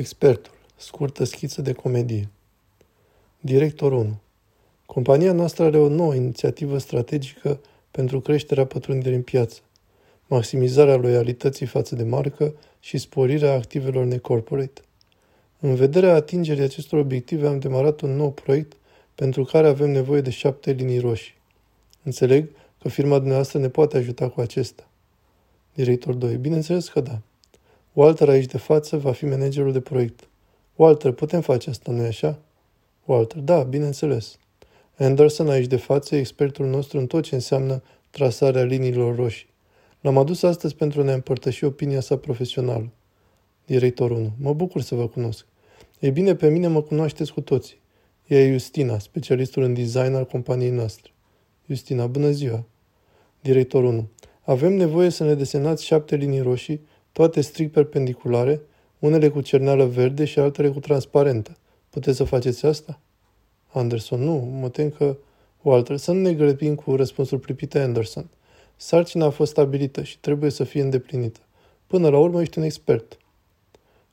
Expertul. Scurtă schiță de comedie. Director 1. Compania noastră are o nouă inițiativă strategică pentru creșterea pătrunderii în piață, maximizarea loialității față de marcă și sporirea activelor necorporate. În vederea atingerii acestor obiective am demarat un nou proiect pentru care avem nevoie de șapte linii roșii. Înțeleg că firma dumneavoastră ne poate ajuta cu acesta. Director 2. Bineînțeles că da. Walter aici de față va fi managerul de proiect. Walter, putem face asta, nu-i așa? Walter, da, bineînțeles. Anderson aici de față e expertul nostru în tot ce înseamnă trasarea liniilor roșii. L-am adus astăzi pentru a ne împărtăși opinia sa profesională. Director 1. Mă bucur să vă cunosc. E bine, pe mine mă cunoașteți cu toții. Ea e Justina, specialistul în design al companiei noastre. Justina, bună ziua. Director 1. Avem nevoie să ne desenați șapte linii roșii toate strict perpendiculare, unele cu cerneală verde și altele cu transparentă. Puteți să faceți asta? Anderson, nu, mă tem că... Walter, să nu ne grăbim cu răspunsul pripit Anderson. Sarcina a fost stabilită și trebuie să fie îndeplinită. Până la urmă ești un expert.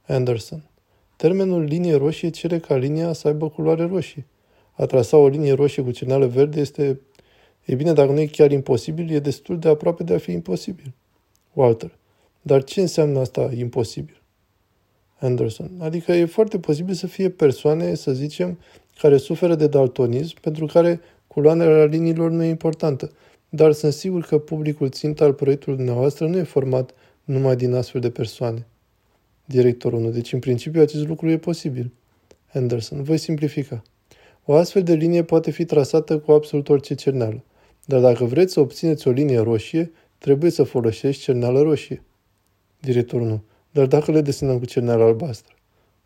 Anderson. Termenul linie roșie cere ca linia să aibă culoare roșie. A trasa o linie roșie cu cerneală verde este... E bine, dacă nu e chiar imposibil, e destul de aproape de a fi imposibil. Walter. Dar ce înseamnă asta imposibil? Anderson. Adică e foarte posibil să fie persoane, să zicem, care suferă de daltonism, pentru care culoarea liniilor nu e importantă. Dar sunt sigur că publicul țintă al proiectului dumneavoastră nu e format numai din astfel de persoane. Directorul 1. Deci, în principiu, acest lucru e posibil. Anderson. Voi simplifica. O astfel de linie poate fi trasată cu absolut orice cerneală. Dar dacă vreți să obțineți o linie roșie, trebuie să folosești cerneală roșie. Directorul nu. Dar dacă le desenăm cu cerneală albastră?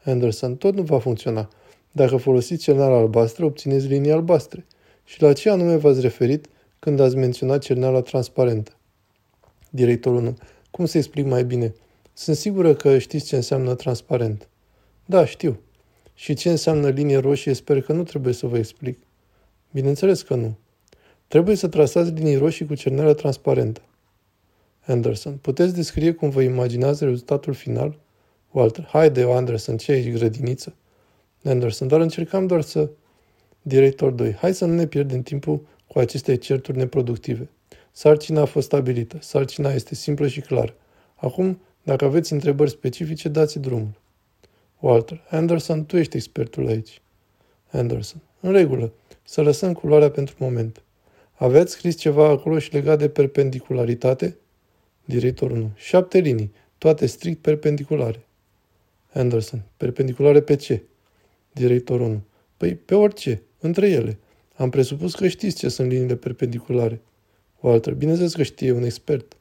Anderson, tot nu va funcționa. Dacă folosiți cerneala albastră, obțineți linii albastre. Și la ce anume v-ați referit când ați menționat cerneala transparentă? Directorul nu. Cum să explic mai bine? Sunt sigură că știți ce înseamnă transparent. Da, știu. Și ce înseamnă linie roșie sper că nu trebuie să vă explic. Bineînțeles că nu. Trebuie să trasați linii roșii cu cerneală transparentă. Anderson. Puteți descrie cum vă imaginați rezultatul final? Walter. Haide, Anderson, ce ești, grădiniță? Anderson. Dar încercam doar să... Director 2. Hai să nu ne pierdem timpul cu aceste certuri neproductive. Sarcina a fost stabilită. Sarcina este simplă și clară. Acum, dacă aveți întrebări specifice, dați drumul. Walter. Anderson, tu ești expertul aici. Anderson. În regulă. Să lăsăm culoarea pentru moment. Aveți scris ceva acolo și legat de perpendicularitate? Directorul 1. Șapte linii, toate strict perpendiculare. Anderson. Perpendiculare pe ce? Directorul 1. Păi pe orice, între ele. Am presupus că știți ce sunt liniile perpendiculare. Walter. Bineînțeles că știe, un expert.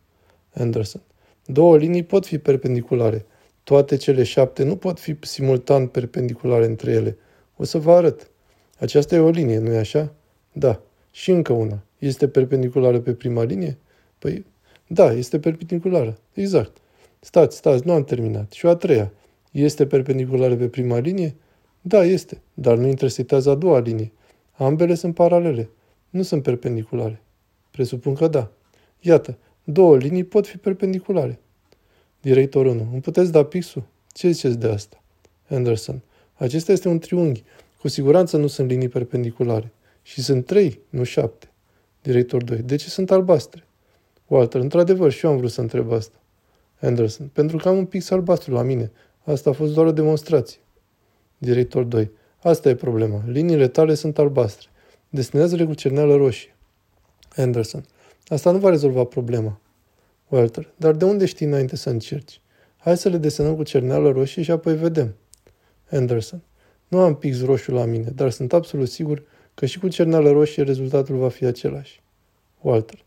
Anderson. Două linii pot fi perpendiculare. Toate cele șapte nu pot fi simultan perpendiculare între ele. O să vă arăt. Aceasta e o linie, nu-i așa? Da. Și încă una. Este perpendiculară pe prima linie? Păi, da, este perpendiculară. Exact. Stați, stați, nu am terminat. Și o a treia. Este perpendiculară pe prima linie? Da, este, dar nu intersectează a doua linie. Ambele sunt paralele. Nu sunt perpendiculare. Presupun că da. Iată, două linii pot fi perpendiculare. Director 1. Îmi puteți da pixul? Ce ziceți de asta? Anderson. Acesta este un triunghi. Cu siguranță nu sunt linii perpendiculare. Și sunt trei, nu șapte. Director 2. De ce sunt albastre? Walter, într-adevăr, și eu am vrut să întreb asta. Anderson, pentru că am un pix albastru la mine. Asta a fost doar o demonstrație. Director 2. Asta e problema. Liniile tale sunt albastre. Desenează-le cu cerneală roșie. Anderson. Asta nu va rezolva problema. Walter. Dar de unde știi înainte să încerci? Hai să le desenăm cu cerneală roșie și apoi vedem. Anderson. Nu am pix roșu la mine, dar sunt absolut sigur că și cu cerneală roșie rezultatul va fi același. Walter.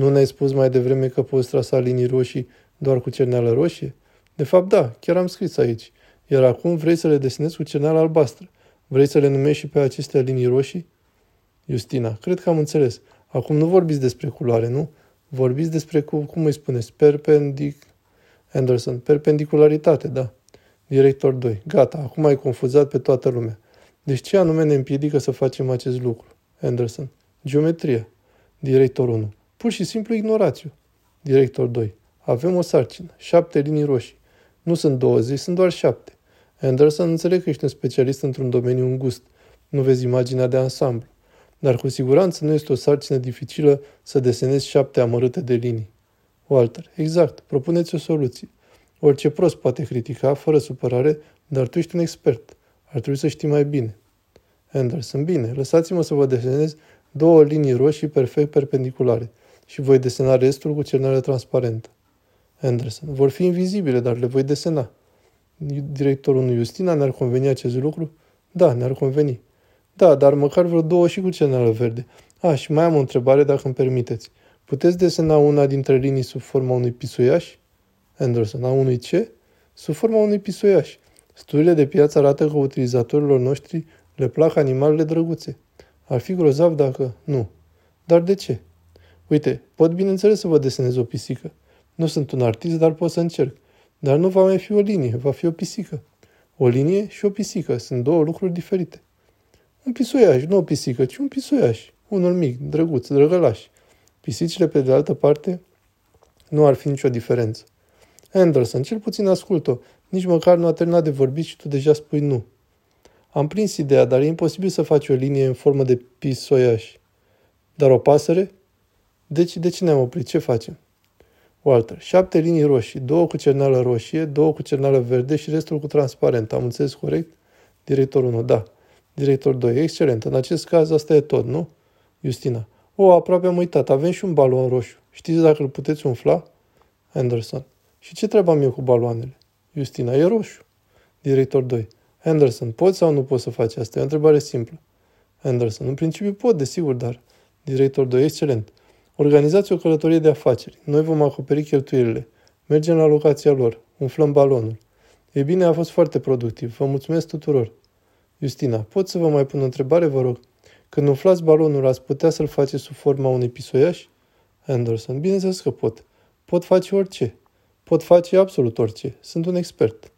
Nu ne-ai spus mai devreme că poți trasa linii roșii doar cu cerneală roșie? De fapt, da, chiar am scris aici. Iar acum vrei să le desenezi cu cerneală albastră. Vrei să le numești și pe acestea linii roșii? Justina, cred că am înțeles. Acum nu vorbiți despre culoare, nu? Vorbiți despre, cu, cum îi spuneți, perpendic... Anderson, perpendicularitate, da. Director 2. Gata, acum ai confuzat pe toată lumea. Deci ce anume ne împiedică să facem acest lucru? Anderson. Geometria. Director 1. Pur și simplu ignorați-o. Director 2. Avem o sarcină. Șapte linii roșii. Nu sunt 20, sunt doar șapte. Anderson, înțeleg că ești un specialist într-un domeniu îngust. Nu vezi imaginea de ansamblu. Dar cu siguranță nu este o sarcină dificilă să desenezi șapte amărâte de linii. Walter, exact, propuneți o soluție. Orice prost poate critica, fără supărare, dar tu ești un expert. Ar trebui să știi mai bine. Anderson, bine, lăsați-mă să vă desenez două linii roșii perfect perpendiculare și voi desena restul cu cernare transparentă. Anderson, vor fi invizibile, dar le voi desena. Directorul nu Justina ne-ar conveni acest lucru? Da, ne-ar conveni. Da, dar măcar vreo două și cu cernală verde. A, și mai am o întrebare, dacă îmi permiteți. Puteți desena una dintre linii sub forma unui pisoiaș? Anderson, a unui ce? Sub forma unui pisoiaș. Studiile de piață arată că utilizatorilor noștri le plac animalele drăguțe. Ar fi grozav dacă... Nu. Dar de ce? Uite, pot bineînțeles să vă desenez o pisică. Nu sunt un artist, dar pot să încerc. Dar nu va mai fi o linie, va fi o pisică. O linie și o pisică sunt două lucruri diferite. Un pisoiaș, nu o pisică, ci un pisoiaș. Unul mic, drăguț, drăgălaș. Pisicile, pe de altă parte, nu ar fi nicio diferență. Anderson, cel puțin ascult-o. Nici măcar nu a terminat de vorbit și tu deja spui nu. Am prins ideea, dar e imposibil să faci o linie în formă de pisoiaș. Dar o pasăre? Deci, de ce ne-am oprit? Ce facem? Walter. Șapte linii roșii, două cu cernală roșie, două cu cernală verde și restul cu transparent. Am înțeles corect? Director 1. Da. Director 2. Excelent. În acest caz asta e tot, nu? Justina. O, aproape am uitat. Avem și un balon roșu. Știți dacă îl puteți umfla? Anderson. Și ce treabă am eu cu baloanele? Justina. E roșu. Director 2. Anderson. Poți sau nu poți să faci asta? E o întrebare simplă. Anderson. În principiu pot, desigur, dar... Director 2. Excelent. Organizați o călătorie de afaceri. Noi vom acoperi cheltuielile. Mergem la locația lor. Umflăm balonul. Ei bine, a fost foarte productiv. Vă mulțumesc tuturor. Justina, pot să vă mai pun o întrebare, vă rog? Când umflați balonul, ați putea să-l faceți sub forma unui pisoiaș? Anderson, bineînțeles că pot. Pot face orice. Pot face absolut orice. Sunt un expert.